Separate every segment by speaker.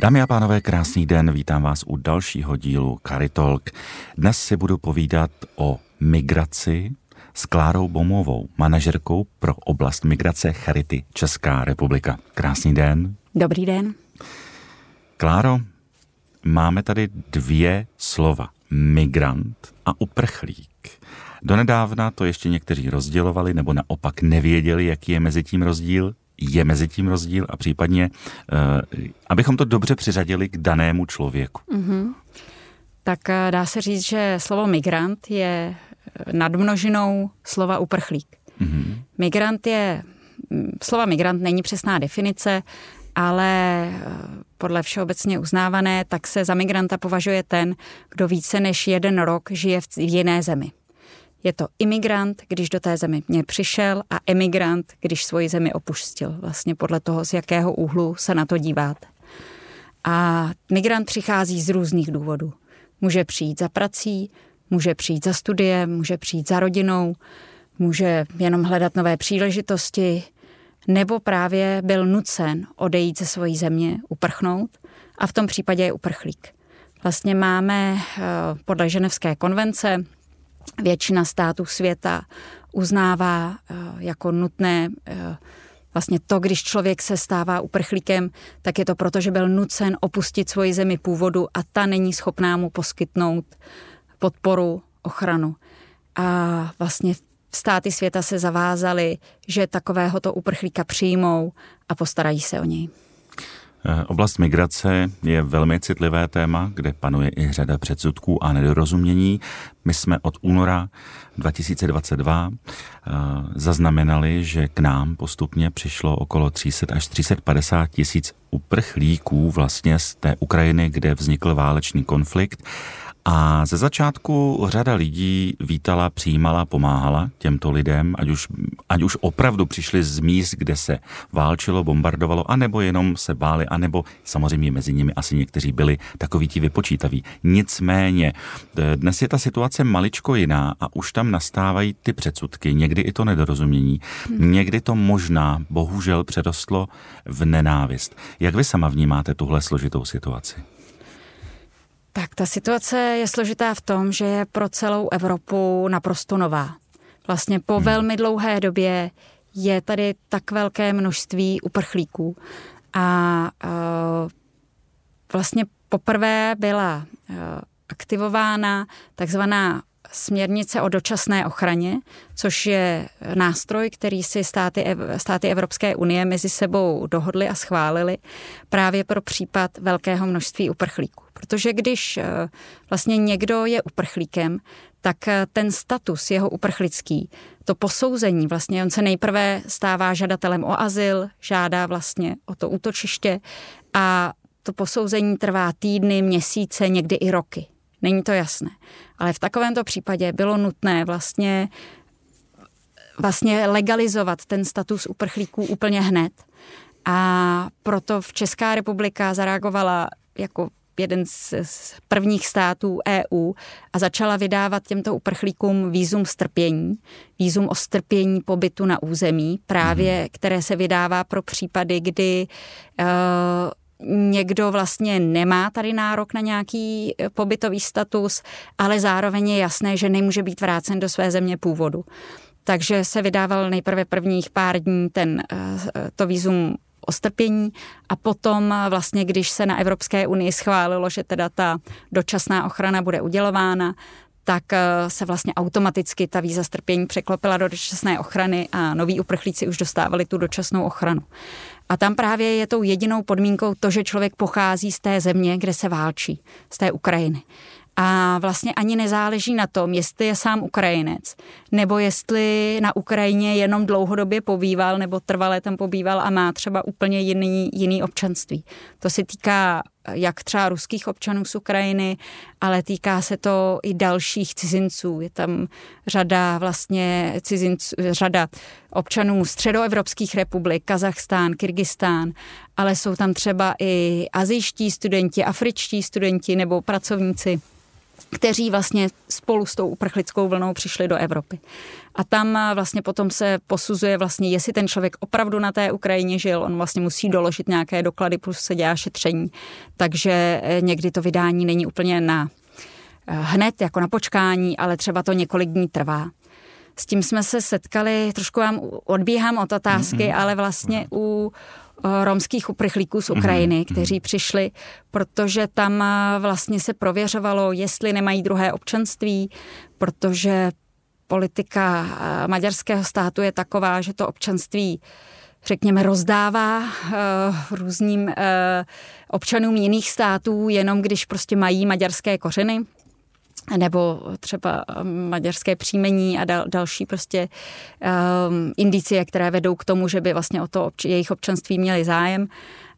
Speaker 1: Dámy a pánové, krásný den, vítám vás u dalšího dílu Caritalk. Dnes si budu povídat o migraci s Klárou Bomovou, manažerkou pro oblast migrace Charity Česká republika. Krásný den.
Speaker 2: Dobrý den.
Speaker 1: Kláro, máme tady dvě slova. Migrant a uprchlík. Donedávna to ještě někteří rozdělovali nebo naopak nevěděli, jaký je mezi tím rozdíl je mezi tím rozdíl a případně, uh, abychom to dobře přiřadili k danému člověku. Mm-hmm.
Speaker 2: Tak uh, dá se říct, že slovo migrant je eh, nadmnožinou slova uprchlík. Mm-hmm. Migrant je, mm, slova migrant není přesná definice, ale podle všeobecně uznávané, tak se za migranta považuje ten, kdo více než jeden rok žije v jiné zemi. Je to imigrant, když do té země přišel a emigrant, když svoji zemi opustil. Vlastně podle toho, z jakého úhlu se na to díváte. A migrant přichází z různých důvodů. Může přijít za prací, může přijít za studiem, může přijít za rodinou, může jenom hledat nové příležitosti, nebo právě byl nucen odejít ze svojí země, uprchnout a v tom případě je uprchlík. Vlastně máme eh, podle Ženevské konvence většina států světa uznává eh, jako nutné eh, vlastně to, když člověk se stává uprchlíkem, tak je to proto, že byl nucen opustit svoji zemi původu a ta není schopná mu poskytnout podporu, ochranu. A vlastně státy světa se zavázaly, že takovéhoto uprchlíka přijmou a postarají se o něj.
Speaker 1: Eh, oblast migrace je velmi citlivé téma, kde panuje i řada předsudků a nedorozumění. My jsme od února 2022 eh, zaznamenali, že k nám postupně přišlo okolo 300 až 350 tisíc uprchlíků vlastně z té Ukrajiny, kde vznikl válečný konflikt a ze začátku řada lidí vítala, přijímala, pomáhala těmto lidem, ať už, ať už opravdu přišli z míst, kde se válčilo, bombardovalo, anebo jenom se báli, anebo samozřejmě mezi nimi asi někteří byli takoví ti vypočítaví. Nicméně, dnes je ta situace maličko jiná a už tam nastávají ty předsudky, někdy i to nedorozumění, hmm. někdy to možná, bohužel, přerostlo v nenávist. Jak vy sama vnímáte tuhle složitou situaci?
Speaker 2: Tak ta situace je složitá v tom, že je pro celou Evropu naprosto nová. Vlastně po hmm. velmi dlouhé době je tady tak velké množství uprchlíků a uh, vlastně poprvé byla uh, aktivována takzvaná směrnice o dočasné ochraně, což je nástroj, který si státy, státy Evropské unie mezi sebou dohodly a schválili právě pro případ velkého množství uprchlíků. Protože když eh, vlastně někdo je uprchlíkem, tak eh, ten status jeho uprchlický, to posouzení, vlastně on se nejprve stává žadatelem o azyl, žádá vlastně o to útočiště a to posouzení trvá týdny, měsíce, někdy i roky. Není to jasné. Ale v takovémto případě bylo nutné vlastně vlastně legalizovat ten status uprchlíků úplně hned. A proto v Česká republika zareagovala jako jeden z, z prvních států EU a začala vydávat těmto uprchlíkům výzum strpění, výzum o strpění pobytu na území, právě mm. které se vydává pro případy, kdy uh, někdo vlastně nemá tady nárok na nějaký eh, pobytový status, ale zároveň je jasné, že nemůže být vrácen do své země původu. Takže se vydával nejprve prvních pár dní ten, eh, to výzum o strpění a potom vlastně, když se na Evropské unii schválilo, že teda ta dočasná ochrana bude udělována, tak eh, se vlastně automaticky ta víza strpění překlopila do dočasné ochrany a noví uprchlíci už dostávali tu dočasnou ochranu. A tam právě je tou jedinou podmínkou to, že člověk pochází z té země, kde se válčí, z té Ukrajiny. A vlastně ani nezáleží na tom, jestli je sám Ukrajinec, nebo jestli na Ukrajině jenom dlouhodobě pobýval, nebo trvale tam pobýval a má třeba úplně jiný, jiný občanství. To se týká jak třeba ruských občanů z Ukrajiny, ale týká se to i dalších cizinců. Je tam řada vlastně cizinců, řada občanů středoevropských republik, Kazachstán, Kyrgyzstán, ale jsou tam třeba i azijští studenti, afričtí studenti nebo pracovníci kteří vlastně spolu s tou uprchlickou vlnou přišli do Evropy. A tam vlastně potom se posuzuje vlastně, jestli ten člověk opravdu na té Ukrajině žil, on vlastně musí doložit nějaké doklady, plus se dělá šetření. Takže eh, někdy to vydání není úplně na eh, hned, jako na počkání, ale třeba to několik dní trvá. S tím jsme se setkali, trošku vám odbíhám od otázky, mm-hmm. ale vlastně u romských uprchlíků z Ukrajiny, mm-hmm. kteří přišli, protože tam vlastně se prověřovalo, jestli nemají druhé občanství, protože politika maďarského státu je taková, že to občanství řekněme, rozdává uh, různým uh, občanům jiných států, jenom když prostě mají maďarské kořeny nebo třeba um, maďarské příjmení a dal, další prostě um, indicie, které vedou k tomu, že by vlastně o to obč- jejich občanství měli zájem.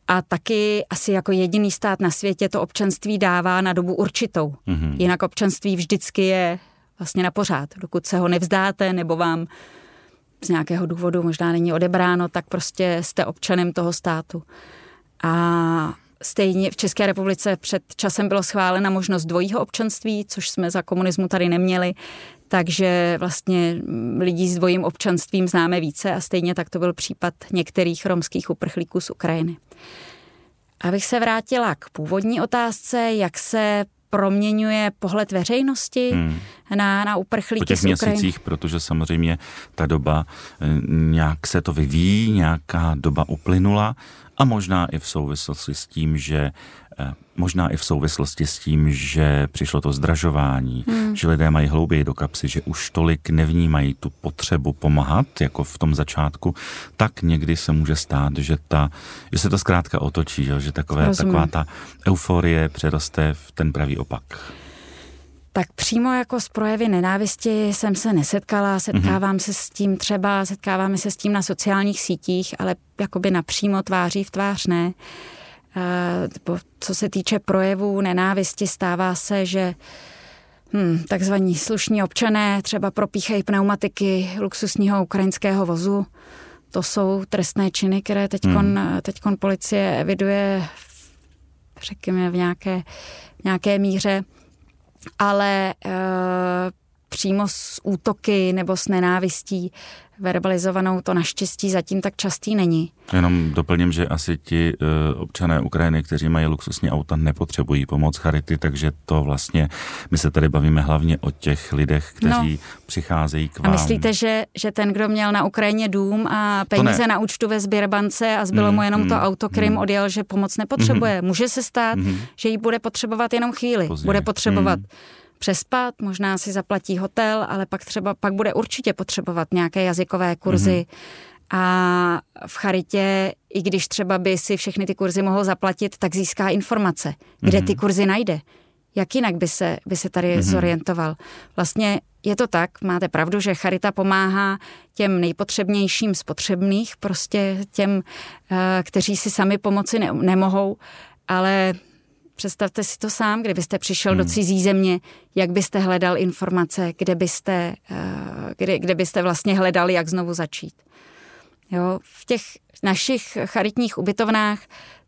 Speaker 2: A taky asi jako jediný stát na světě to občanství dává na dobu určitou. Mm-hmm. Jinak občanství vždycky je vlastně na pořád. Dokud se ho nevzdáte nebo vám z nějakého důvodu možná není odebráno, tak prostě jste občanem toho státu. A Stejně v České republice před časem bylo schválena možnost dvojího občanství, což jsme za komunismu tady neměli, takže vlastně lidí s dvojím občanstvím známe více a stejně tak to byl případ některých romských uprchlíků z Ukrajiny. Abych se vrátila k původní otázce, jak se proměňuje pohled veřejnosti hmm. na, na uprchlíky
Speaker 1: po těch měsících, protože samozřejmě ta doba eh, nějak se to vyvíjí, nějaká doba uplynula a možná i v souvislosti s tím, že eh, možná i v souvislosti s tím, že přišlo to zdražování, hmm. že lidé mají hlouběji do kapsy, že už tolik nevnímají tu potřebu pomáhat, jako v tom začátku, tak někdy se může stát, že, ta, že se to zkrátka otočí, že takové, taková ta euforie přeroste v ten pravý opak.
Speaker 2: Tak přímo jako s projevy nenávisti jsem se nesetkala, setkávám mm-hmm. se s tím třeba, setkáváme se s tím na sociálních sítích, ale jakoby napřímo tváří v tvář ne. E, co se týče projevů nenávisti, stává se, že hmm, takzvaní slušní občané třeba propíchají pneumatiky luxusního ukrajinského vozu. To jsou trestné činy, které teďkon, hmm. teďkon policie eviduje, řekněme, v nějaké, v nějaké míře ale e, přímo s útoky nebo s nenávistí verbalizovanou to naštěstí zatím tak častý není.
Speaker 1: Jenom doplním, že asi ti uh, občané Ukrajiny, kteří mají luxusní auta, nepotřebují pomoc Charity, takže to vlastně, my se tady bavíme hlavně o těch lidech, kteří no. přicházejí k vám.
Speaker 2: A myslíte, že, že ten, kdo měl na Ukrajině dům a peníze na účtu ve Sběrbance a zbylo mm, mu jenom mm, to auto, kterým mm. odjel, že pomoc nepotřebuje? Mm. Může se stát, mm. že jí bude potřebovat jenom chvíli. Později. Bude potřebovat mm přespat, možná si zaplatí hotel, ale pak třeba pak bude určitě potřebovat nějaké jazykové kurzy. Mm-hmm. A v charitě, i když třeba by si všechny ty kurzy mohl zaplatit, tak získá informace, kde mm-hmm. ty kurzy najde. Jak jinak by se, by se tady mm-hmm. zorientoval? Vlastně je to tak, máte pravdu, že charita pomáhá těm nejpotřebnějším spotřebných, prostě těm, eh, kteří si sami pomoci ne- nemohou, ale Představte si to sám, kdybyste přišel hmm. do cizí země, jak byste hledal informace, kde byste, eh, kde, kde byste vlastně hledali, jak znovu začít. Jo, v těch našich charitních ubytovnách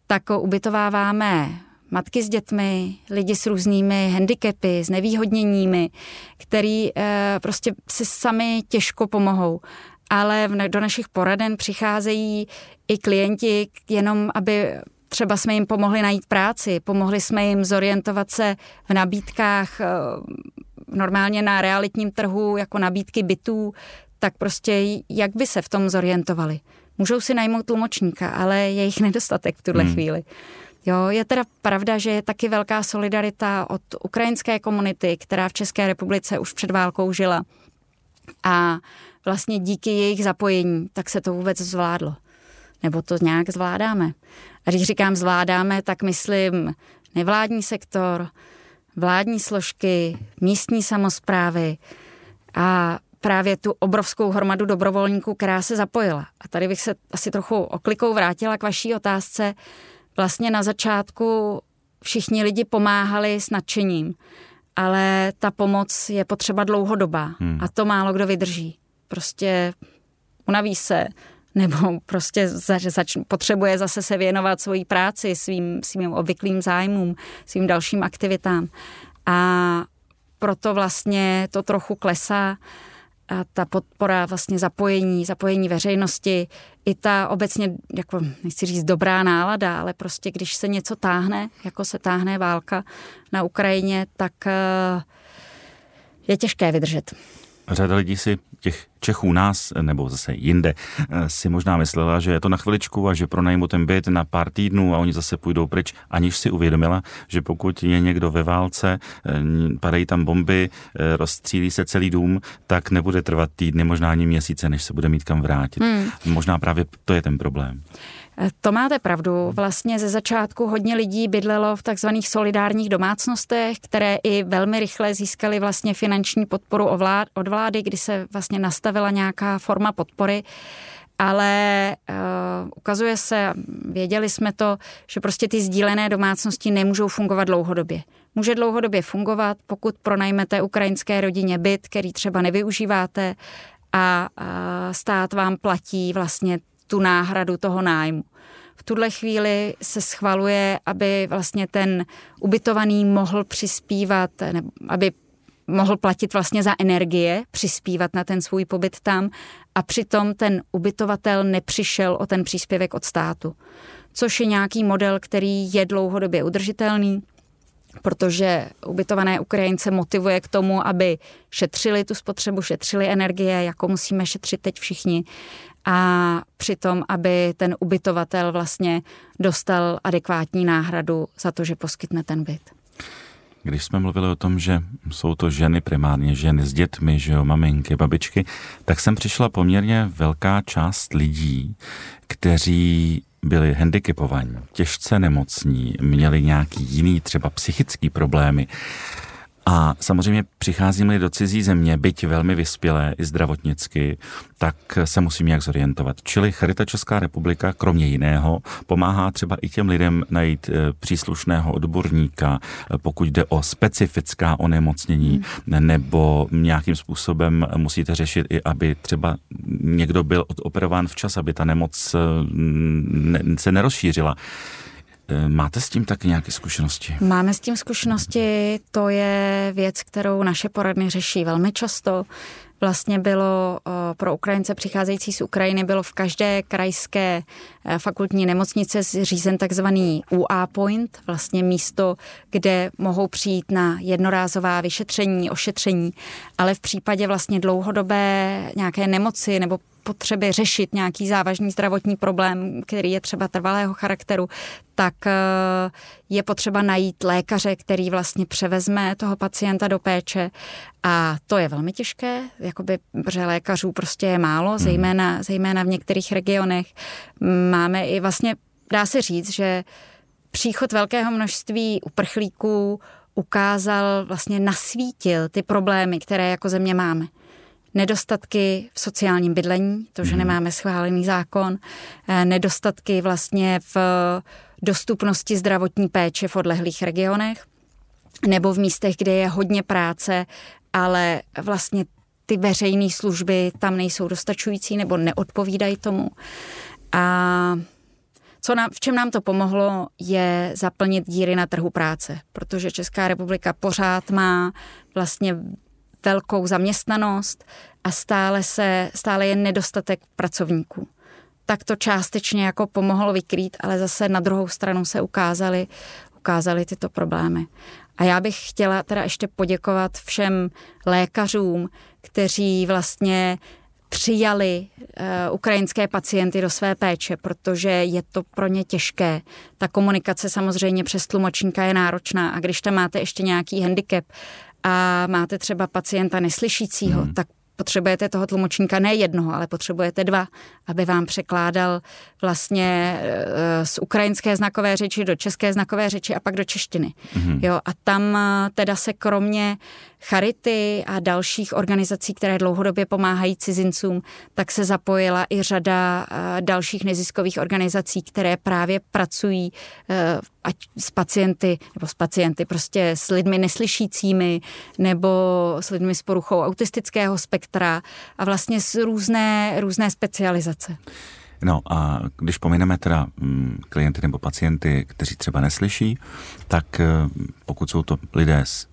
Speaker 2: tak ubytováváme matky s dětmi, lidi s různými handicapy, s nevýhodněními, který eh, prostě si sami těžko pomohou. Ale do našich poraden přicházejí i klienti jenom, aby třeba jsme jim pomohli najít práci, pomohli jsme jim zorientovat se v nabídkách eh, normálně na realitním trhu jako nabídky bytů, tak prostě jak by se v tom zorientovali. Můžou si najmout tlumočníka, ale je jich nedostatek v tuhle hmm. chvíli. Jo, je teda pravda, že je taky velká solidarita od ukrajinské komunity, která v České republice už před válkou žila. A vlastně díky jejich zapojení, tak se to vůbec zvládlo. Nebo to nějak zvládáme. A když říkám zvládáme, tak myslím nevládní sektor, vládní složky, místní samozprávy a právě tu obrovskou hromadu dobrovolníků, která se zapojila. A tady bych se asi trochu oklikou vrátila k vaší otázce. Vlastně na začátku všichni lidi pomáhali s nadšením, ale ta pomoc je potřeba dlouhodobá hmm. a to málo kdo vydrží. Prostě unaví se, nebo prostě zač, zač, potřebuje zase se věnovat svojí práci, svým, svým obvyklým zájmům, svým dalším aktivitám. A proto vlastně to trochu klesá a ta podpora vlastně zapojení, zapojení veřejnosti, i ta obecně, jako nechci říct dobrá nálada, ale prostě když se něco táhne, jako se táhne válka na Ukrajině, tak eh, je těžké vydržet.
Speaker 1: Řada lidí si těch Čechů nás, nebo zase jinde, si možná myslela, že je to na chviličku a že pronajmu ten byt na pár týdnů a oni zase půjdou pryč, aniž si uvědomila, že pokud je někdo ve válce, padají tam bomby, eh, rozstřílí se celý dům, tak nebude trvat týdny, možná ani měsíce, než se bude mít kam vrátit. Hmm. Možná právě to je ten problém.
Speaker 2: To máte pravdu. Vlastně ze začátku hodně lidí bydlelo v takzvaných solidárních domácnostech, které i velmi rychle získaly vlastně finanční podporu od vlády, kdy se vlastně nastavila nějaká forma podpory ale uh, ukazuje se, věděli jsme to, že prostě ty sdílené domácnosti nemůžou fungovat dlouhodobě. Může dlouhodobě fungovat, pokud pronajmete ukrajinské rodině byt, který třeba nevyužíváte a uh, stát vám platí vlastně tu náhradu toho nájmu. V tuhle chvíli se schvaluje, aby vlastně ten ubytovaný mohl přispívat, nebo aby mohl platit vlastně za energie, přispívat na ten svůj pobyt tam a přitom ten ubytovatel nepřišel o ten příspěvek od státu. Což je nějaký model, který je dlouhodobě udržitelný, protože ubytované Ukrajince motivuje k tomu, aby šetřili tu spotřebu, šetřili energie, jako musíme šetřit teď všichni a přitom, aby ten ubytovatel vlastně dostal adekvátní náhradu za to, že poskytne ten byt.
Speaker 1: Když jsme mluvili o tom, že jsou to ženy, primárně ženy s dětmi, že jo, maminky, babičky, tak sem přišla poměrně velká část lidí, kteří byli handicapovaní, těžce nemocní, měli nějaký jiný třeba psychický problémy. A samozřejmě přicházím-li do cizí země, byť velmi vyspělé i zdravotnicky, tak se musím nějak zorientovat. Čili Charita Česká republika, kromě jiného, pomáhá třeba i těm lidem najít eh, příslušného odborníka, eh, pokud jde o specifická onemocnění, hmm. nebo nějakým způsobem musíte řešit i, aby třeba někdo byl odoperován včas, aby ta nemoc eh, se nerozšířila. Eh, máte s tím taky nějaké zkušenosti?
Speaker 2: Máme s tím zkušenosti, to je věc, kterou naše poradny řeší velmi často. Vlastně bylo pro Ukrajince přicházející z Ukrajiny, bylo v každé krajské eh, fakultní nemocnice zřízen takzvaný UA point, vlastně místo, kde mohou přijít na jednorázová vyšetření, ošetření, ale v případě vlastně dlouhodobé nějaké nemoci nebo potřeby řešit nějaký závažný zdravotní problém, který je třeba trvalého charakteru, tak eh, je potřeba najít lékaře, který vlastně převezme toho pacienta do péče a to je velmi těžké, jakoby, protože lékařů prostě je málo, hmm. zejména, zejména v některých regionech. Máme i vlastně, dá se říct, že příchod velkého množství uprchlíků ukázal, vlastně nasvítil ty problémy, které jako země máme nedostatky v sociálním bydlení, to, že mhm. nemáme schválený zákon, eh, nedostatky vlastně v dostupnosti zdravotní péče v odlehlých regionech, nebo v místech, kde je hodně práce, ale vlastně ty veřejné služby tam nejsou dostačující nebo neodpovídají tomu. A co nám, v čem nám to pomohlo, je zaplnit díry na trhu práce, protože Česká republika pořád má vlastně velkou zaměstnanost a stále, se, stále je nedostatek pracovníků. Tak to částečně jako pomohlo vykrýt, ale zase na druhou stranu se ukázaly, ukázaly tyto problémy. A já bych chtěla teda ještě poděkovat všem lékařům, kteří vlastně přijali uh, ukrajinské pacienty do své péče, protože je to pro ně těžké. Ta komunikace samozřejmě přes tlumočníka je náročná a když tam máte ještě nějaký handicap a máte třeba pacienta neslyšícího, hmm. tak potřebujete toho tlumočníka ne jednoho, ale potřebujete dva, aby vám překládal vlastně eh, z ukrajinské znakové řeči do české znakové řeči a pak do češtiny. Mm-hmm. Jo, a tam eh, teda se kromě Charity a dalších organizací, které dlouhodobě pomáhají cizincům, tak se zapojila i řada eh, dalších neziskových organizací, které právě pracují ať s pacienty, nebo s pacienty, prostě s lidmi neslyšícími, nebo s lidmi s poruchou autistického spektra a vlastně s různé, různé specializace.
Speaker 1: No a když pomineme teda mm, klienty nebo pacienty, kteří třeba neslyší, tak eh, pokud jsou to lidé s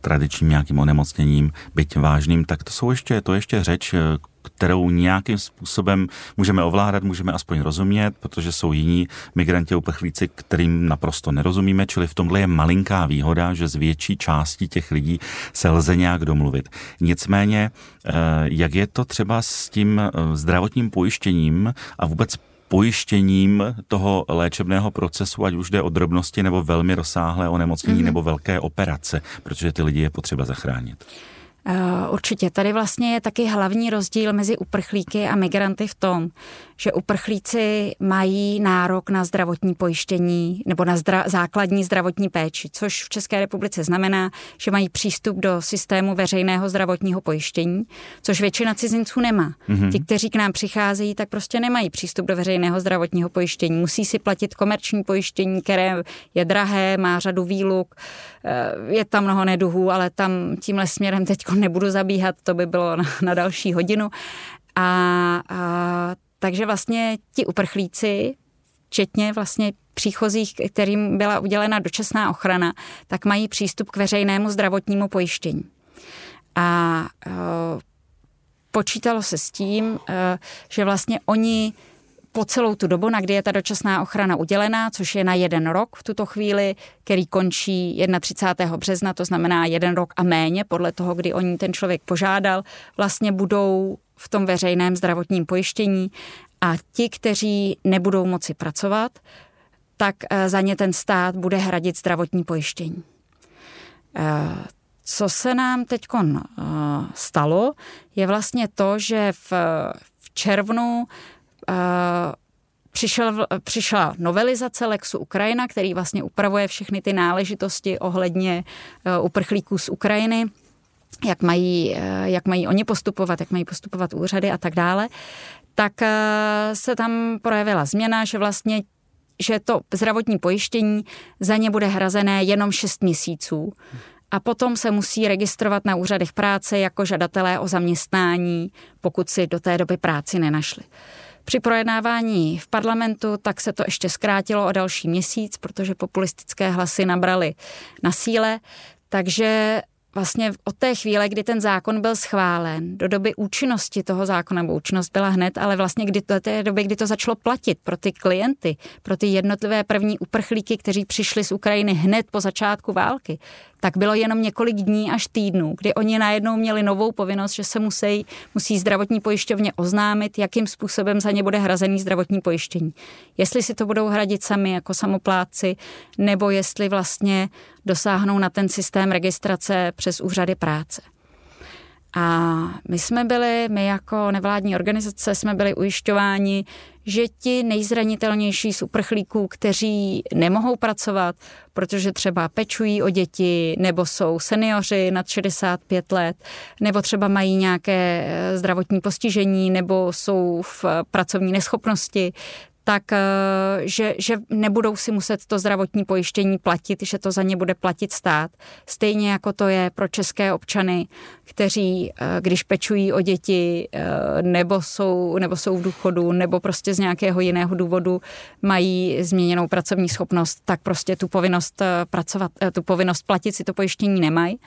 Speaker 1: tradičním nějakým onemocněním, byť vážným, tak to jsou ještě, to ještě řeč, kterou nějakým způsobem můžeme ovládat, můžeme aspoň rozumět, protože jsou jiní migranti uprchlíci, kterým naprosto nerozumíme, čili v tomhle je malinká výhoda, že z větší části těch lidí se lze nějak domluvit. Nicméně, eh, jak je to třeba s tím eh, zdravotním pojištěním a vůbec pojištěním toho léčebného procesu, ať už jde o drobnosti nebo velmi rozsáhlé onemocnění mm-hmm. nebo velké operace, protože ty lidi je potřeba zachránit.
Speaker 2: Eh, určitě. Tady vlastně je taky hlavní rozdíl mezi uprchlíky a migranty v tom, že uprchlíci mají nárok na zdravotní pojištění nebo na zdra- základní zdravotní péči, což v České republice znamená, že mají přístup do systému veřejného zdravotního pojištění, což většina cizinců nemá. Mm-hmm. Ti, kteří k nám přicházejí, tak prostě nemají přístup do veřejného zdravotního pojištění. Musí si platit komerční pojištění, které je drahé, má řadu výluk, eh, je tam mnoho neduhů, ale tam tímhle směrem teď nebudu zabíhat, to by bylo na, na další hodinu. A, a takže vlastně ti uprchlíci, včetně vlastně příchozích, kterým byla udělena dočasná ochrana, tak mají přístup k veřejnému zdravotnímu pojištění. A e, počítalo se s tím, e, že vlastně oni po celou tu dobu, na kdy je ta dočasná ochrana udělená, což je na jeden rok v tuto chvíli, který končí 31. března, to znamená jeden rok a méně, podle toho, kdy o ní ten člověk požádal, vlastně budou v tom veřejném zdravotním pojištění a ti, kteří nebudou moci pracovat, tak eh, za ně ten stát bude hradit zdravotní pojištění. Eh, co se nám teď eh, stalo, je vlastně to, že v, v červnu přišel, přišla novelizace Lexu Ukrajina, který vlastně upravuje všechny ty náležitosti ohledně uprchlíků z Ukrajiny jak mají, eh, jak mají oni postupovat, jak mají postupovat úřady a tak dále, tak eh, se tam projevila změna, že vlastně že to zdravotní pojištění za ně bude hrazené jenom 6 měsíců a potom se musí registrovat na úřadech práce jako žadatelé o zaměstnání, pokud si do té doby práci nenašli. Při projednávání v parlamentu tak se to ještě zkrátilo o další měsíc, protože populistické hlasy nabrali na síle, takže vlastně od té chvíle, kdy ten zákon byl schválen, do doby účinnosti toho zákona, nebo účinnost byla hned, ale vlastně kdy, do té doby, kdy to začalo platit pro ty klienty, pro ty jednotlivé první uprchlíky, kteří přišli z Ukrajiny hned po začátku války, tak bylo jenom několik dní až týdnů, kdy oni najednou měli novou povinnost, že se musí, musí zdravotní pojišťovně oznámit, jakým způsobem za ně bude hrazený zdravotní pojištění. Jestli si to budou hradit sami jako samopláci, nebo jestli vlastně dosáhnou na ten systém registrace přes úřady práce. A my jsme byli, my jako nevládní organizace jsme byli ujišťováni, že ti nejzranitelnější z uprchlíků, kteří nemohou pracovat, protože třeba pečují o děti, nebo jsou seniori nad 65 let, nebo třeba mají nějaké eh, zdravotní postižení, nebo jsou v pracovní neschopnosti, tak eh, že, že nebudou si muset to zdravotní pojištění platit, že to za ně bude platit stát. Stejně jako to je pro české občany, kteří, eh, když pečují o děti, eh, nebo jsou, nebo jsou v důchodu, nebo prostě z nějakého jiného důvodu mají změněnou pracovní schopnost, tak prostě tu povinnost pracovat, tu povinnost platit si to pojištění nemají.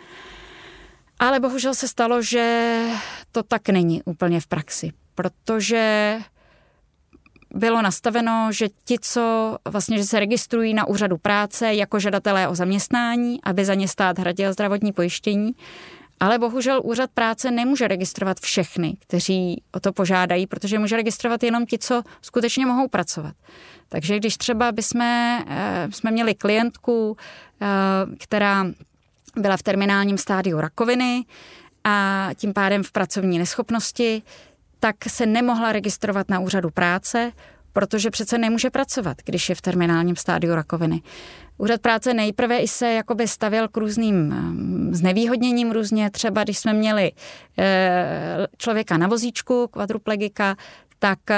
Speaker 2: Ale bohužel se stalo, že to tak není úplně v praxi, protože bylo nastaveno, že ti, co vlastně, že se registrují na úřadu práce jako žadatelé o zaměstnání, aby za ně stát hradil zdravotní pojištění, ale bohužel úřad práce nemůže registrovat všechny, kteří o to požádají, protože může registrovat jenom ti, co skutečně mohou pracovat. Takže když třeba bychom eh, jsme měli klientku, eh, která byla v terminálním stádiu rakoviny a tím pádem v pracovní neschopnosti, tak se nemohla registrovat na úřadu práce, protože přece nemůže pracovat, když je v terminálním stádiu rakoviny. Úřad práce nejprve i se jakoby stavěl k různým mm, znevýhodněním různě, třeba když jsme měli eh, člověka na vozíčku, kvadruplegika, tak eh,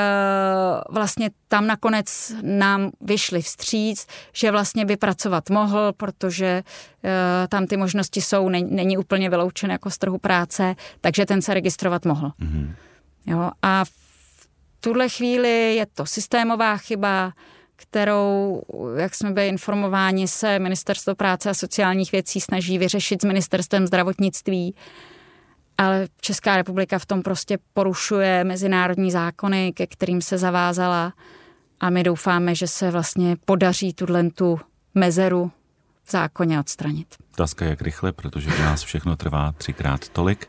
Speaker 2: vlastně tam nakonec nám vyšli vstříc, že vlastně by pracovat mohl, protože eh, tam ty možnosti jsou, není úplně vyloučen jako z trhu práce, takže ten se registrovat mohl. Mm-hmm. Jo, a v tuhle chvíli je to systémová chyba, kterou, jak jsme byli informováni, se Ministerstvo práce a sociálních věcí snaží vyřešit s ministerstvem zdravotnictví. Ale Česká republika v tom prostě porušuje mezinárodní zákony, ke kterým se zavázala a my doufáme, že se vlastně podaří tuhle tu mezeru v zákoně odstranit.
Speaker 1: Otázka jak rychle, protože u nás všechno trvá třikrát tolik,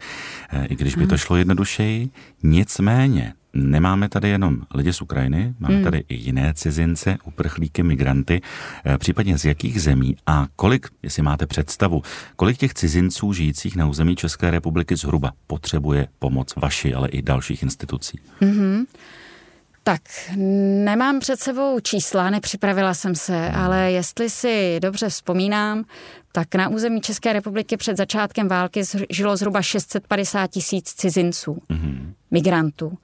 Speaker 1: eh, i když by to šlo jednodušeji. Nicméně, nemáme tady jenom lidi z Ukrajiny, máme hmm. tady i jiné cizince, uprchlíky, migranty, eh, případně z jakých zemí a kolik, jestli máte představu, kolik těch cizinců žijících na území České republiky zhruba potřebuje pomoc vaší, ale i dalších institucí?
Speaker 2: Mm-hmm. Tak, nemám před sebou čísla, nepřipravila jsem se, ale jestli si dobře vzpomínám, tak na území České republiky před začátkem války žilo zhruba 650 tisíc cizinců, mm-hmm. migrantů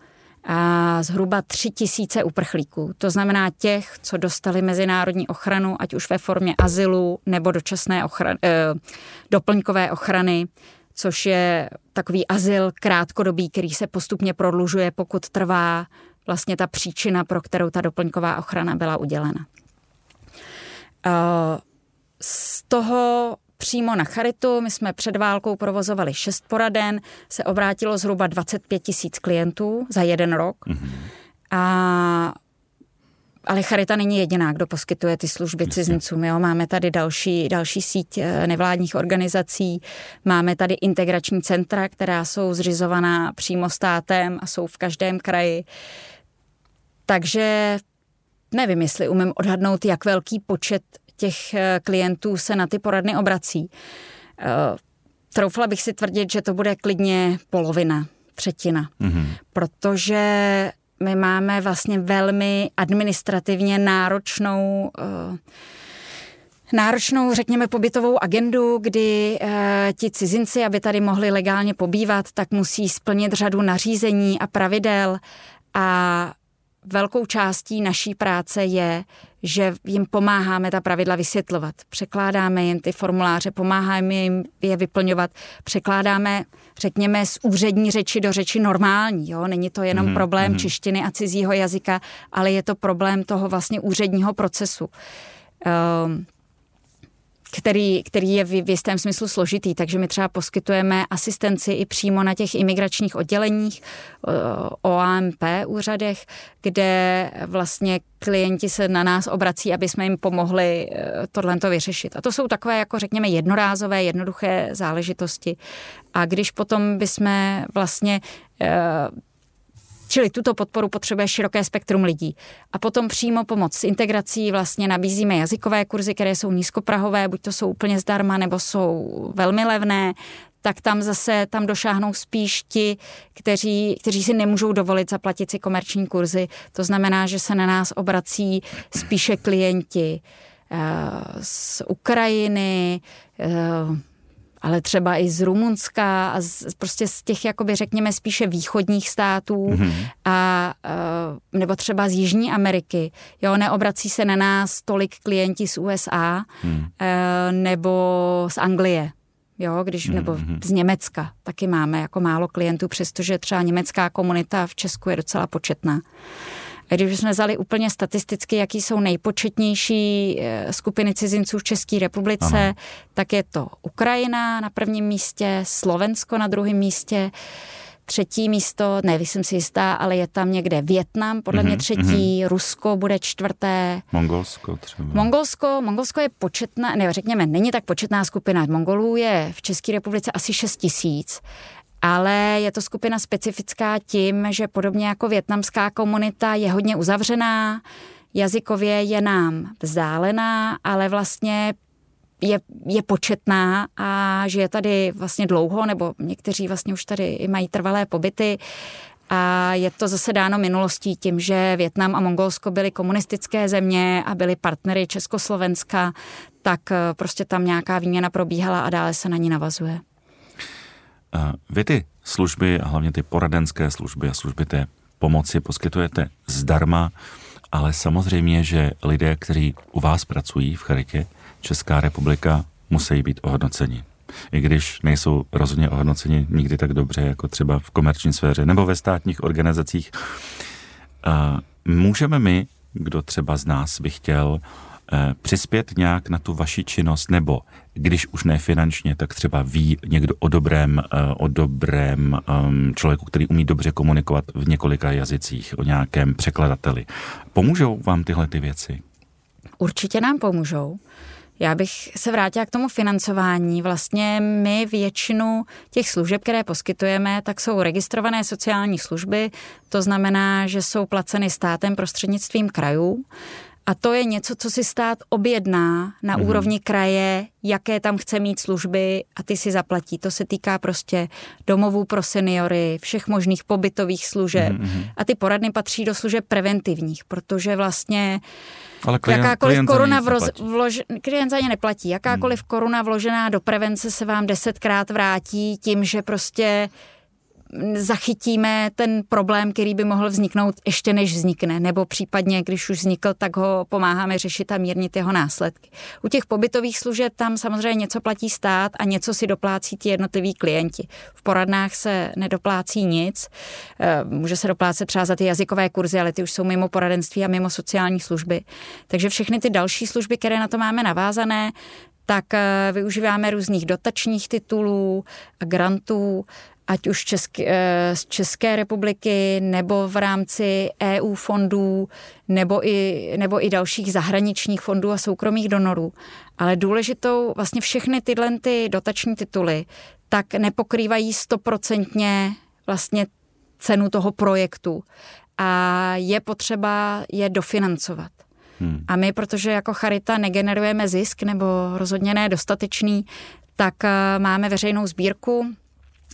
Speaker 2: a zhruba 3 tisíce uprchlíků. To znamená těch, co dostali mezinárodní ochranu, ať už ve formě azylu nebo dočasné ochrany, eh, doplňkové ochrany, což je takový azyl krátkodobý, který se postupně prodlužuje, pokud trvá vlastně ta příčina, pro kterou ta doplňková ochrana byla udělena. Eh, z toho přímo na Charitu, my jsme před válkou provozovali šest poraden, se obrátilo zhruba 25 tisíc klientů za jeden rok. Mm-hmm. A ale Charita není jediná, kdo poskytuje ty služby Jasně. cizincům. Jo? Máme tady další, další síť eh, nevládních organizací, máme tady integrační centra, která jsou zřizovaná přímo státem a jsou v každém kraji. Takže nevím, jestli umím odhadnout, jak velký počet těch eh, klientů se na ty poradny obrací. Eh, troufla bych si tvrdit, že to bude klidně polovina, třetina, mm-hmm. protože my máme vlastně velmi administrativně náročnou uh, náročnou, řekněme, pobytovou agendu, kdy e, ti cizinci, aby tady mohli legálně pobývat, tak musí splnit řadu nařízení a pravidel a velkou částí naší práce je, že jim pomáháme ta pravidla vysvětlovat. Překládáme jim ty formuláře, pomáháme jim je vyplňovat, překládáme, řekněme, z úřední řeči do řeči normální. Jo? Není to jenom mm-hmm. problém mm-hmm. češtiny a cizího jazyka, ale je to problém toho vlastně úředního procesu. Um, který, který je v, v jistém smyslu složitý, takže my třeba poskytujeme asistenci i přímo na těch imigračních odděleních, OAMP úřadech, kde vlastně klienti se na nás obrací, aby jsme jim pomohli e, tohle vyřešit. A to jsou takové, jako řekněme, jednorázové, jednoduché záležitosti. A když potom bychom vlastně e, Čili tuto podporu potřebuje široké spektrum lidí. A potom přímo pomoc s integrací vlastně nabízíme jazykové kurzy, které jsou nízkoprahové, buď to jsou úplně zdarma, nebo jsou velmi levné tak tam zase tam došáhnou spíš ti, kteří, kteří si nemůžou dovolit zaplatit si komerční kurzy. To znamená, že se na nás obrací spíše klienti eh, z Ukrajiny, eh, ale třeba i z Rumunska a z, prostě z těch, jakoby řekněme, spíše východních států mm-hmm. a e, nebo třeba z Jižní Ameriky. Jo, neobrací se na nás tolik klienti z USA mm. nebo z Anglie. Jo, když, mm-hmm. nebo z Německa taky máme jako málo klientů, přestože třeba německá komunita v Česku je docela početná. A když jsme vzali úplně statisticky, jaký jsou nejpočetnější eh, skupiny cizinců v České republice, ano. tak je to Ukrajina na prvním místě, Slovensko na druhém místě, třetí místo, ne, jsem si jistá, ale je tam někde Větnam, podle mm-hmm, mě mhm, třetí, mm-hmm. Rusko bude čtvrté.
Speaker 1: Mongolsko třeba.
Speaker 2: Mongolsko, Mongolsko je početná, ne, řekněme, není tak početná skupina. Mongolů je v České republice asi 6 tisíc ale je to skupina specifická tím, že podobně jako větnamská komunita je hodně uzavřená, jazykově je nám vzdálená, ale vlastně je, je početná a že je tady vlastně dlouho, nebo někteří vlastně už tady mají trvalé pobyty. A je to zase dáno minulostí tím, že Větnam a Mongolsko byly komunistické země a byly partnery Československa, tak eh, prostě tam nějaká výměna probíhala a dále se na ní navazuje.
Speaker 1: Vy ty služby a hlavně ty poradenské služby a služby té pomoci poskytujete zdarma, ale samozřejmě, že lidé, kteří u vás pracují v Charitě, Česká republika, musí být ohodnoceni. I když nejsou rozhodně ohodnoceni nikdy tak dobře, jako třeba v komerční sféře nebo ve státních organizacích. Můžeme my kdo třeba z nás by chtěl eh, přispět nějak na tu vaši činnost, nebo když už ne finančně, tak třeba ví někdo o dobrém, eh, o dobrém um, člověku, který umí dobře komunikovat v několika jazycích, o nějakém překladateli. Pomůžou vám tyhle ty věci?
Speaker 2: Určitě nám pomůžou. Já bych se vrátila k tomu financování. Vlastně my většinu těch služeb, které poskytujeme, tak jsou registrované sociální služby, to znamená, že jsou placeny státem prostřednictvím krajů. A to je něco, co si stát objedná na mm-hmm. úrovni kraje, jaké tam chce mít služby a ty si zaplatí. To se týká prostě domovů pro seniory, všech možných pobytových služeb. Mm-hmm. A ty poradny patří do služeb preventivních, protože vlastně ale klient, jakákoliv klient koruna roz, vlož, klient za ně neplatí. Jakákoliv hmm. koruna vložená do prevence se vám desetkrát vrátí tím, že prostě zachytíme ten problém, který by mohl vzniknout ještě než vznikne, nebo případně, když už vznikl, tak ho pomáháme řešit a mírnit jeho následky. U těch pobytových služeb tam samozřejmě něco platí stát a něco si doplácí ti jednotliví klienti. V poradnách se nedoplácí nic, eh, může se doplácet třeba za ty jazykové kurzy, ale ty už jsou mimo poradenství a mimo sociální služby. Takže všechny ty další služby, které na to máme navázané, tak eh, využíváme různých dotačních titulů, grantů ať už Česky, eh, z České republiky nebo v rámci EU fondů nebo i, nebo i dalších zahraničních fondů a soukromých donorů. Ale důležitou vlastně všechny tyhle ty dotační tituly tak nepokrývají stoprocentně vlastně cenu toho projektu a je potřeba je dofinancovat. Hmm. A my, protože jako charita negenerujeme zisk nebo rozhodně ne dostatečný, tak eh, máme veřejnou sbírku,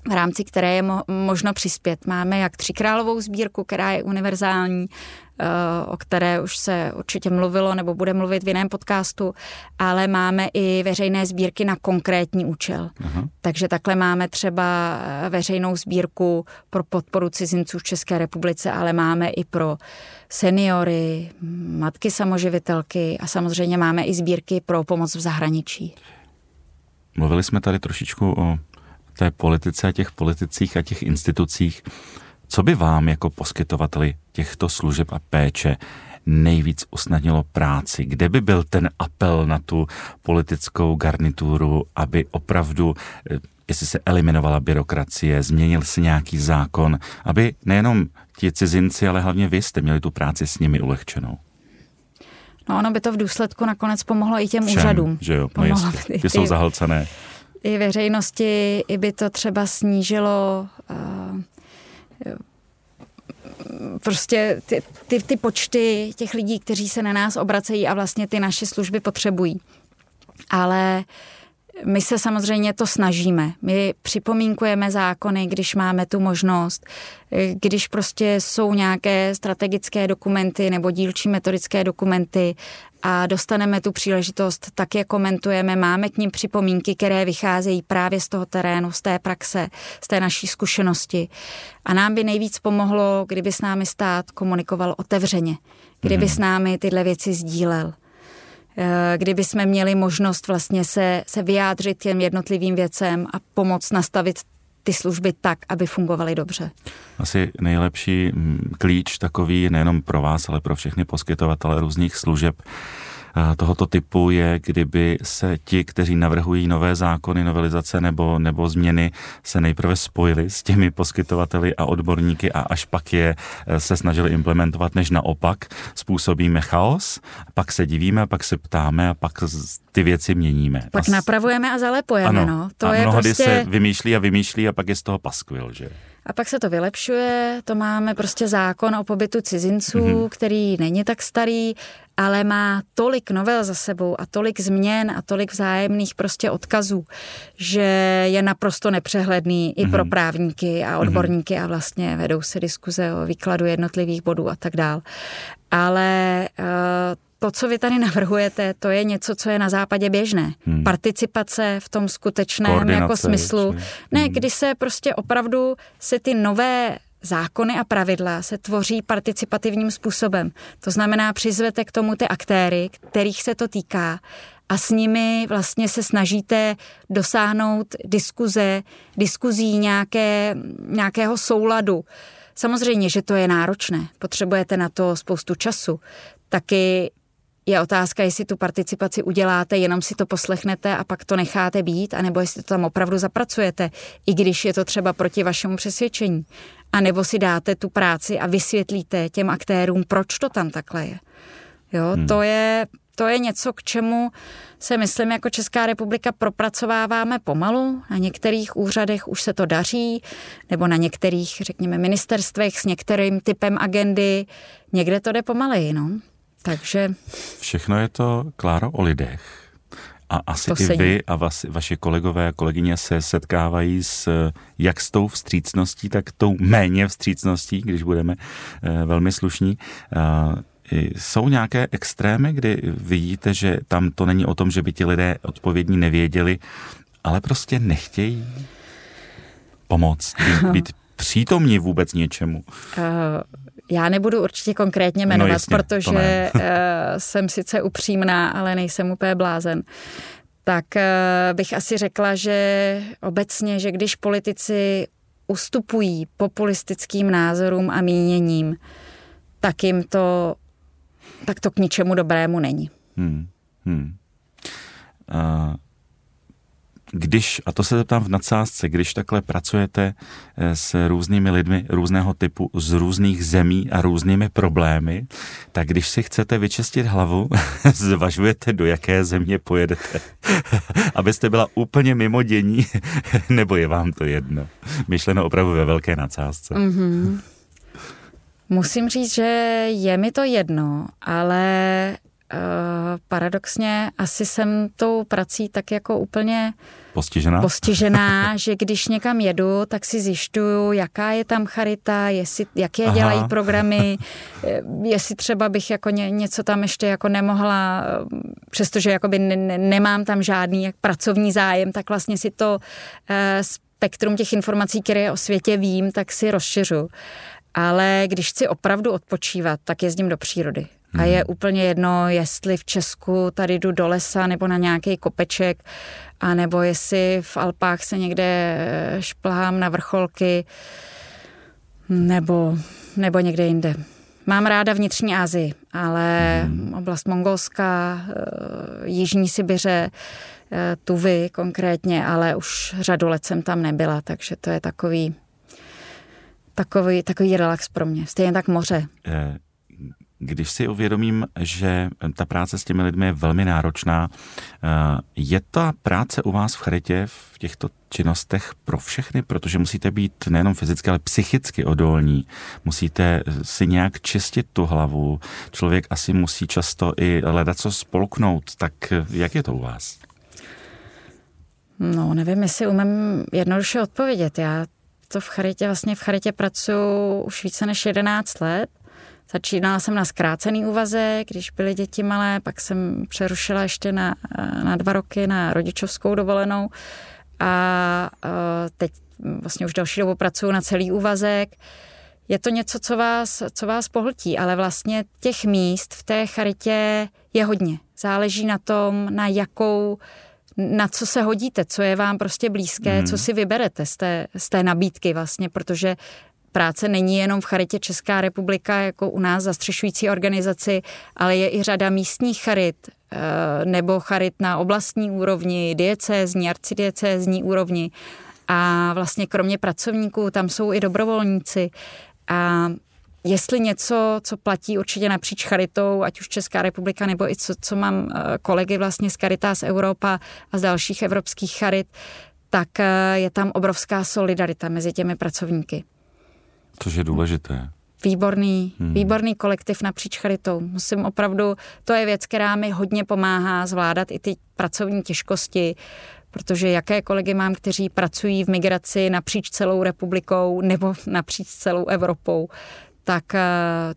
Speaker 2: v rámci které je mo- možno přispět. Máme jak třikrálovou sbírku, která je univerzální, eh, o které už se určitě mluvilo nebo bude mluvit v jiném podcastu, ale máme i veřejné sbírky na konkrétní účel. Aha. Takže takhle máme třeba eh, veřejnou sbírku pro podporu cizinců v České republice, ale máme i pro seniory, matky samoživitelky a samozřejmě máme i sbírky pro pomoc v zahraničí.
Speaker 1: Mluvili jsme tady trošičku o té politice a těch politicích a těch institucích. Co by vám jako poskytovateli těchto služeb a péče nejvíc usnadnilo práci? Kde by byl ten apel na tu politickou garnituru, aby opravdu, eh, jestli se eliminovala byrokracie, změnil se nějaký zákon, aby nejenom ti cizinci, ale hlavně vy jste měli tu práci s nimi ulehčenou?
Speaker 2: No ono by to v důsledku nakonec pomohlo i těm Všem, úřadům.
Speaker 1: Že jo, no jistě. Ty, ty jsou zahlcené
Speaker 2: i veřejnosti, i by to třeba snížilo uh, prostě ty, ty, ty počty těch lidí, kteří se na nás obracejí a vlastně ty naše služby potřebují. Ale my se samozřejmě to snažíme. My připomínkujeme zákony, když máme tu možnost, když prostě jsou nějaké strategické dokumenty nebo dílčí metodické dokumenty a dostaneme tu příležitost, tak je komentujeme, máme k ním připomínky, které vycházejí právě z toho terénu, z té praxe, z té naší zkušenosti. A nám by nejvíc pomohlo, kdyby s námi stát komunikoval otevřeně, kdyby mm. s námi tyhle věci sdílel eh, kdyby jsme měli možnost vlastně se, se vyjádřit těm jednotlivým věcem a pomoct nastavit ty služby tak, aby fungovaly dobře.
Speaker 1: Asi nejlepší mm, klíč takový nejenom pro vás, ale pro všechny poskytovatele různých služeb tohoto typu je, kdyby se ti, kteří navrhují nové zákony, novelizace nebo, nebo změny, se nejprve spojili s těmi poskytovateli a odborníky a až pak je e, se snažili implementovat, než naopak způsobíme chaos, pak se divíme, pak se ptáme a pak ty věci měníme.
Speaker 2: Pak a napravujeme a zalepujeme, ano, no.
Speaker 1: To a je mnohdy prostě... se vymýšlí a vymýšlí a pak je z toho paskvil, že?
Speaker 2: A pak se to vylepšuje, to máme prostě zákon o pobytu cizinců, mm-hmm. který není tak starý, ale má tolik novel za sebou a tolik změn a tolik vzájemných prostě odkazů, že je naprosto nepřehledný mm-hmm. i pro mhm. právníky a mhm. odborníky mm-hmm. a vlastně vedou se diskuze o výkladu jednotlivých bodů a tak dál. Ale uh, to, co vy tady navrhujete, to je něco, co je na západě běžné. Hmm. Participace v tom skutečném jako smyslu. Či... Ne, hmm. kdy se prostě opravdu se ty nové zákony a pravidla se tvoří participativním způsobem. To znamená, přizvete k tomu ty aktéry, kterých se to týká a s nimi vlastně se snažíte dosáhnout diskuze, diskuzí nějaké, nějakého souladu. Samozřejmě, že to je náročné, potřebujete na to spoustu času, taky je otázka, jestli tu participaci uděláte, jenom si to poslechnete a pak to necháte být, anebo jestli to tam opravdu zapracujete, i když je to třeba proti vašemu přesvědčení. A nebo si dáte tu práci a vysvětlíte těm aktérům, proč to tam takhle je. Jo, hmm. to je to je něco, k čemu se myslím jako Česká republika propracováváme pomalu. Na některých úřadech už se to daří, nebo na některých, řekněme, ministerstvech s některým typem agendy. Někde to jde pomaleji, no. Takže...
Speaker 1: Všechno je to, Kláro, o lidech. A asi to i vy a vas, vaše kolegové a kolegyně se setkávají s jak s tou vstřícností, tak tou méně vstřícností, když budeme eh, velmi slušní. Eh, jsou nějaké extrémy, kdy vidíte, že tam to není o tom, že by ti lidé odpovědní nevěděli, ale prostě nechtějí pomoct, být, být přítomní vůbec něčemu? Uh,
Speaker 2: já nebudu určitě konkrétně no jmenovat, no jasně, protože uh, jsem sice upřímná, ale nejsem úplně blázen. Tak uh, bych asi řekla, že obecně, že když politici ustupují populistickým názorům a míněním, tak jim to tak to k ničemu dobrému není. Hmm. Hmm.
Speaker 1: Uh, když, a to se zeptám v nadsázce, když takhle pracujete eh, s různými lidmi různého typu, z různých zemí a různými problémy, tak když si chcete vyčistit hlavu, zvažujete, do jaké země pojedete, abyste byla úplně mimo dění, nebo je vám to jedno? Myšleno opravdu ve velké nadsázce. Mm-hmm.
Speaker 2: Musím říct, že je mi to jedno, ale uh, paradoxně asi jsem tou prací tak jako úplně
Speaker 1: postižená,
Speaker 2: postižená že když někam jedu, tak si zjišťuju, jaká je tam charita, jestli, jaké Aha. dělají programy, eh, jestli třeba bych jako ně, něco tam ještě jako nemohla, eh, přestože jakoby ne, nemám tam žádný jak pracovní zájem, tak vlastně si to uh, spektrum těch informací, které o světě vím, tak si rozšiřu ale když chci opravdu odpočívat, tak jezdím do přírody. A je hmm. úplně jedno, jestli v Česku tady jdu do lesa nebo na nějaký kopeček, a nebo jestli v Alpách se někde eh, šplhám na vrcholky, nebo, nebo někde jinde. Mám ráda vnitřní Asii, ale hmm. oblast Mongolska, eh, Jižní Sibiře, eh, Tuvy konkrétně, ale už řadu let jsem tam nebyla, takže to je takový takový, takový relax pro mě. Stejně tak moře. Eh,
Speaker 1: když si uvědomím, že ta práce s těmi lidmi je velmi náročná, eh, je ta práce u vás v charitě v těchto činnostech pro všechny, protože musíte být nejenom fyzicky, ale psychicky odolní. Musíte si nějak čistit tu hlavu. Člověk asi musí často i hledat co spolknout. Tak jak je to u vás?
Speaker 2: No, nevím, jestli umím jednoduše odpovědět. Já to v charitě, vlastně v charitě pracuji už více než 11 let. Začínala jsem na zkrácený úvazek, když byly děti malé, pak jsem přerušila ještě na, na dva roky na rodičovskou dovolenou a teď vlastně už další dobu pracuji na celý úvazek. Je to něco, co vás, co vás pohltí, ale vlastně těch míst v té charitě je hodně. Záleží na tom, na jakou na co se hodíte, co je vám prostě blízké, hmm. co si vyberete z té, z té nabídky vlastně, protože práce není jenom v Charitě Česká republika jako u nás zastřešující organizaci, ale je i řada místních charit eh, nebo charit na oblastní úrovni, diecézní, arcidiecézní úrovni. A vlastně kromě pracovníků tam jsou i dobrovolníci. A jestli něco, co platí určitě napříč charitou, ať už Česká republika, nebo i co, co mám eh, kolegy vlastně z Caritas Europa a z dalších evropských charit, tak eh, je tam obrovská solidarita mezi těmi pracovníky.
Speaker 1: Což je důležité.
Speaker 2: Výborný, hmm. výborný kolektiv napříč charitou. Musím opravdu, to je věc, která mi hodně pomáhá zvládat i ty pracovní těžkosti, protože jaké kolegy mám, kteří pracují v migraci napříč celou republikou nebo napříč celou Evropou, tak eh,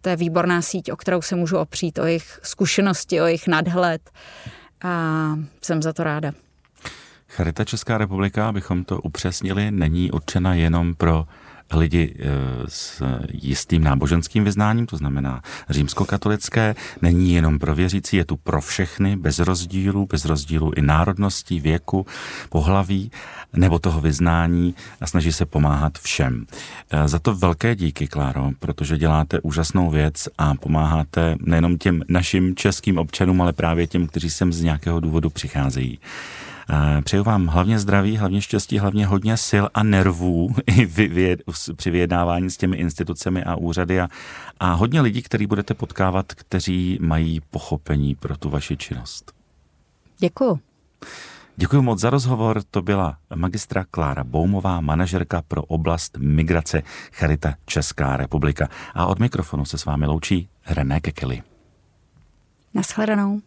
Speaker 2: to je výborná síť, o kterou se můžu opřít, o jejich zkušenosti, o jejich nadhled a jsem za to ráda.
Speaker 1: Charita Česká republika, abychom to upřesnili, není určena jenom pro lidi eh, s jistým náboženským vyznáním, to znamená římskokatolické, není jenom pro věřící, je tu pro všechny, bez rozdílu, bez rozdílu i národností, věku, pohlaví nebo toho vyznání a snaží se pomáhat všem. Eh, za to velké díky, Kláro, protože děláte úžasnou věc a pomáháte nejenom těm našim českým občanům, ale právě těm, kteří sem z nějakého důvodu přicházejí. Eh, přeju vám hlavně zdraví, hlavně štěstí, hlavně hodně sil a nervů i vy, při vyjednávání s těmi institucemi a úřady a, a hodně lidí, který budete potkávat, kteří mají pochopení pro tu vaši činnost.
Speaker 2: Děkuju.
Speaker 1: Děkuji moc za rozhovor. To byla magistra Klára Boumová, manažerka pro oblast migrace Charita Česká republika. A od mikrofonu se s vámi loučí René Kekely.
Speaker 2: Naschledanou.